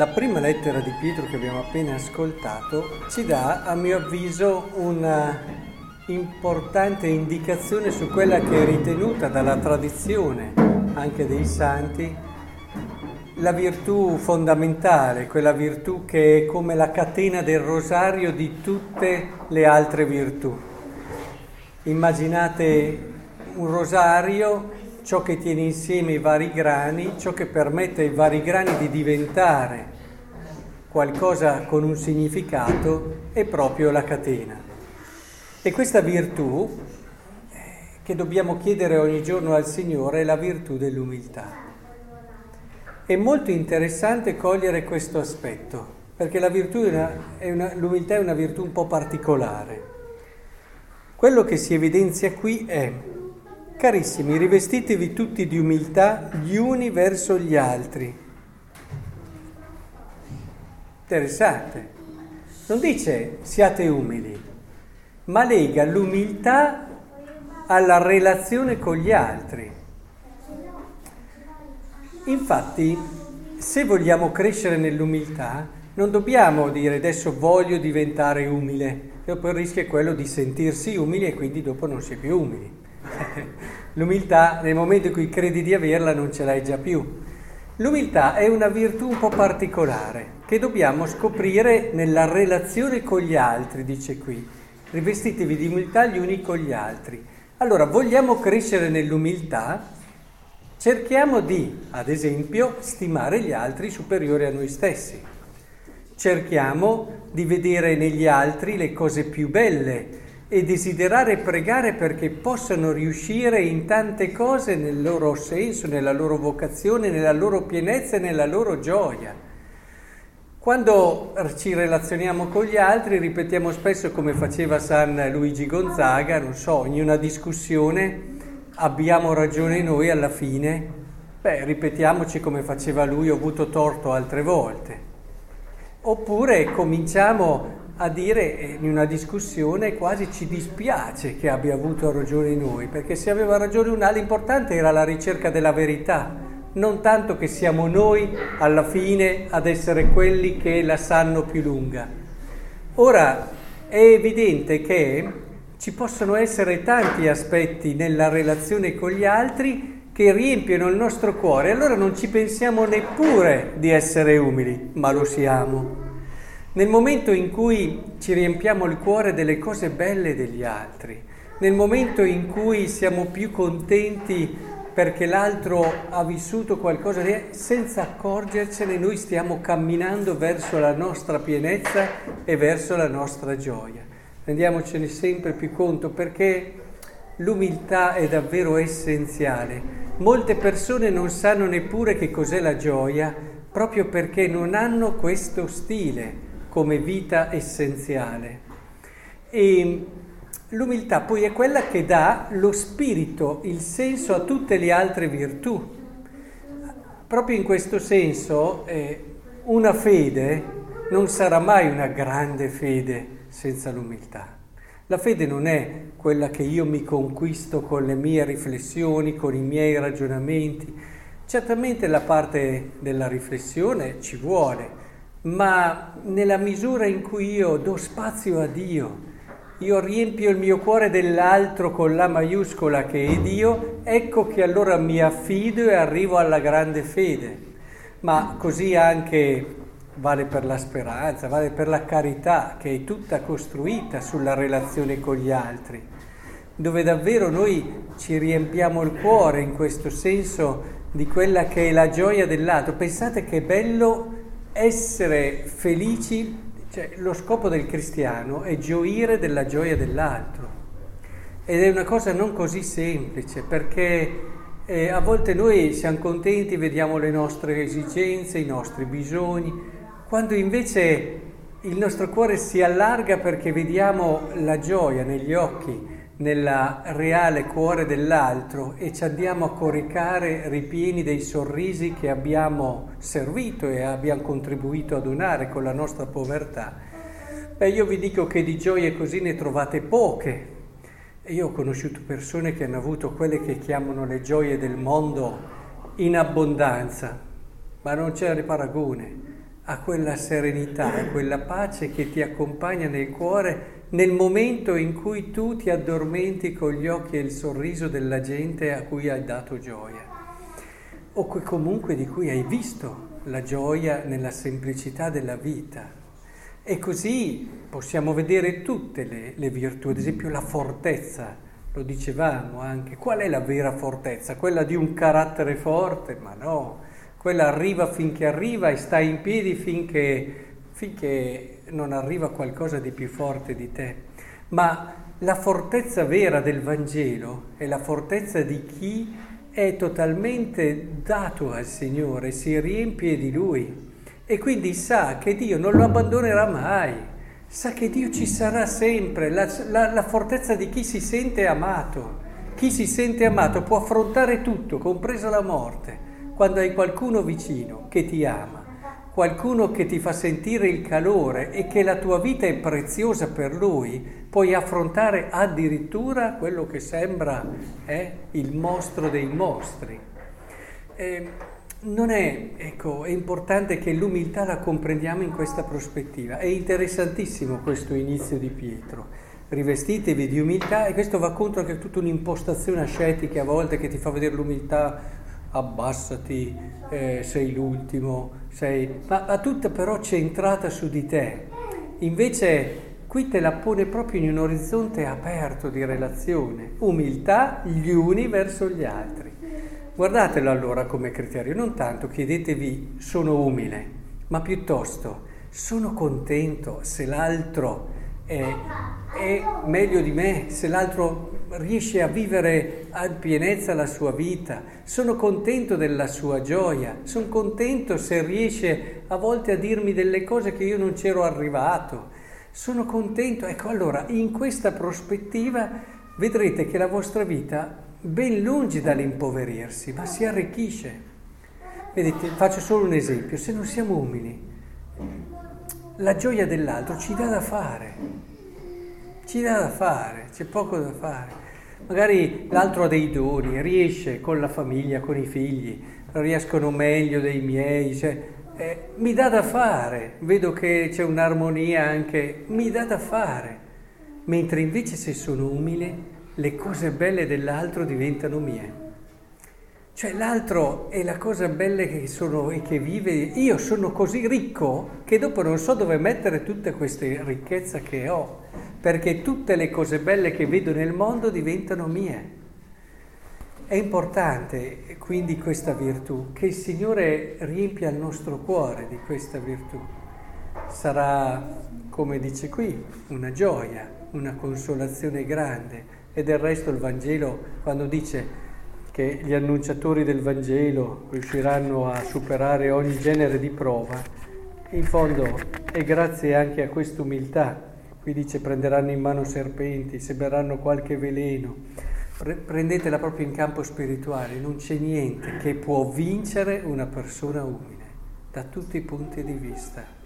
La prima lettera di Pietro che abbiamo appena ascoltato ci dà, a mio avviso, una importante indicazione su quella che è ritenuta dalla tradizione, anche dei santi, la virtù fondamentale, quella virtù che è come la catena del rosario di tutte le altre virtù. Immaginate un rosario ciò che tiene insieme i vari grani, ciò che permette ai vari grani di diventare qualcosa con un significato, è proprio la catena. E questa virtù eh, che dobbiamo chiedere ogni giorno al Signore è la virtù dell'umiltà. È molto interessante cogliere questo aspetto, perché la virtù è una, è una, l'umiltà è una virtù un po' particolare. Quello che si evidenzia qui è Carissimi, rivestitevi tutti di umiltà gli uni verso gli altri. Interessante. Non dice siate umili, ma lega l'umiltà alla relazione con gli altri. Infatti, se vogliamo crescere nell'umiltà, non dobbiamo dire adesso voglio diventare umile, dopo il rischio è quello di sentirsi umili e quindi dopo non si è più umili. L'umiltà, nel momento in cui credi di averla, non ce l'hai già più. L'umiltà è una virtù un po' particolare che dobbiamo scoprire nella relazione con gli altri, dice qui. Rivestitevi di umiltà gli uni con gli altri. Allora, vogliamo crescere nell'umiltà? Cerchiamo di, ad esempio, stimare gli altri superiori a noi stessi. Cerchiamo di vedere negli altri le cose più belle, e desiderare pregare perché possano riuscire in tante cose nel loro senso, nella loro vocazione, nella loro pienezza e nella loro gioia. Quando ci relazioniamo con gli altri ripetiamo spesso come faceva San Luigi Gonzaga, non so, in una discussione abbiamo ragione noi alla fine, beh, ripetiamoci come faceva lui, ho avuto torto altre volte. Oppure cominciamo a dire in una discussione quasi ci dispiace che abbia avuto ragione noi, perché se aveva ragione una, l'importante era la ricerca della verità, non tanto che siamo noi alla fine ad essere quelli che la sanno più lunga. Ora è evidente che ci possono essere tanti aspetti nella relazione con gli altri che riempiono il nostro cuore, allora non ci pensiamo neppure di essere umili, ma lo siamo. Nel momento in cui ci riempiamo il cuore delle cose belle degli altri, nel momento in cui siamo più contenti perché l'altro ha vissuto qualcosa di... senza accorgercene noi stiamo camminando verso la nostra pienezza e verso la nostra gioia. Rendiamocene sempre più conto perché l'umiltà è davvero essenziale. Molte persone non sanno neppure che cos'è la gioia proprio perché non hanno questo stile come vita essenziale. E l'umiltà poi è quella che dà lo spirito, il senso a tutte le altre virtù. Proprio in questo senso eh, una fede non sarà mai una grande fede senza l'umiltà. La fede non è quella che io mi conquisto con le mie riflessioni, con i miei ragionamenti. Certamente la parte della riflessione ci vuole, ma nella misura in cui io do spazio a Dio, io riempio il mio cuore dell'altro con la maiuscola che è Dio, ecco che allora mi affido e arrivo alla grande fede. Ma così anche vale per la speranza, vale per la carità, che è tutta costruita sulla relazione con gli altri, dove davvero noi ci riempiamo il cuore in questo senso di quella che è la gioia dell'altro. Pensate che bello essere felici, cioè lo scopo del cristiano è gioire della gioia dell'altro. Ed è una cosa non così semplice perché eh, a volte noi siamo contenti, vediamo le nostre esigenze, i nostri bisogni, quando invece il nostro cuore si allarga perché vediamo la gioia negli occhi nel reale cuore dell'altro e ci andiamo a coricare ripieni dei sorrisi che abbiamo servito e abbiamo contribuito a donare con la nostra povertà, beh io vi dico che di gioie così ne trovate poche. Io ho conosciuto persone che hanno avuto quelle che chiamano le gioie del mondo in abbondanza, ma non c'è paragone a quella serenità, a quella pace che ti accompagna nel cuore nel momento in cui tu ti addormenti con gli occhi e il sorriso della gente a cui hai dato gioia, o che comunque di cui hai visto la gioia nella semplicità della vita. E così possiamo vedere tutte le, le virtù, ad esempio la fortezza, lo dicevamo anche, qual è la vera fortezza? Quella di un carattere forte? Ma no, quella arriva finché arriva e sta in piedi finché, finché non arriva qualcosa di più forte di te, ma la fortezza vera del Vangelo è la fortezza di chi è totalmente dato al Signore, si riempie di Lui. E quindi sa che Dio non lo abbandonerà mai, sa che Dio ci sarà sempre, la, la, la fortezza di chi si sente amato. Chi si sente amato può affrontare tutto, compresa la morte, quando hai qualcuno vicino che ti ama qualcuno che ti fa sentire il calore e che la tua vita è preziosa per lui, puoi affrontare addirittura quello che sembra eh, il mostro dei mostri. Eh, non è, ecco, è importante che l'umiltà la comprendiamo in questa prospettiva. È interessantissimo questo inizio di Pietro. Rivestitevi di umiltà e questo va contro anche tutta un'impostazione ascetica a volte che ti fa vedere l'umiltà abbassati, eh, sei l'ultimo, sei... Ma, ma tutta però centrata su di te. Invece qui te la pone proprio in un orizzonte aperto di relazione, umiltà gli uni verso gli altri. Guardatelo allora come criterio, non tanto chiedetevi sono umile, ma piuttosto sono contento se l'altro è, è meglio di me, se l'altro riesce a vivere a pienezza la sua vita, sono contento della sua gioia, sono contento se riesce a volte a dirmi delle cose che io non c'ero arrivato, sono contento. Ecco, allora in questa prospettiva vedrete che la vostra vita, ben lungi dall'impoverirsi, ma si arricchisce. Vedete, faccio solo un esempio, se non siamo umili, la gioia dell'altro ci dà da fare ci dà da fare, c'è poco da fare. Magari l'altro ha dei doni, riesce con la famiglia, con i figli, riescono meglio dei miei, cioè, eh, mi dà da fare, vedo che c'è un'armonia anche, mi dà da fare. Mentre invece se sono umile, le cose belle dell'altro diventano mie. Cioè l'altro è la cosa bella che sono e che vive. Io sono così ricco che dopo non so dove mettere tutte queste ricchezze che ho perché tutte le cose belle che vedo nel mondo diventano mie. È importante quindi questa virtù, che il Signore riempia il nostro cuore di questa virtù. Sarà, come dice qui, una gioia, una consolazione grande. E del resto il Vangelo, quando dice che gli annunciatori del Vangelo riusciranno a superare ogni genere di prova, in fondo è grazie anche a questa umiltà Qui dice prenderanno in mano serpenti, seberanno qualche veleno. Prendetela proprio in campo spirituale, non c'è niente che può vincere una persona umile, da tutti i punti di vista.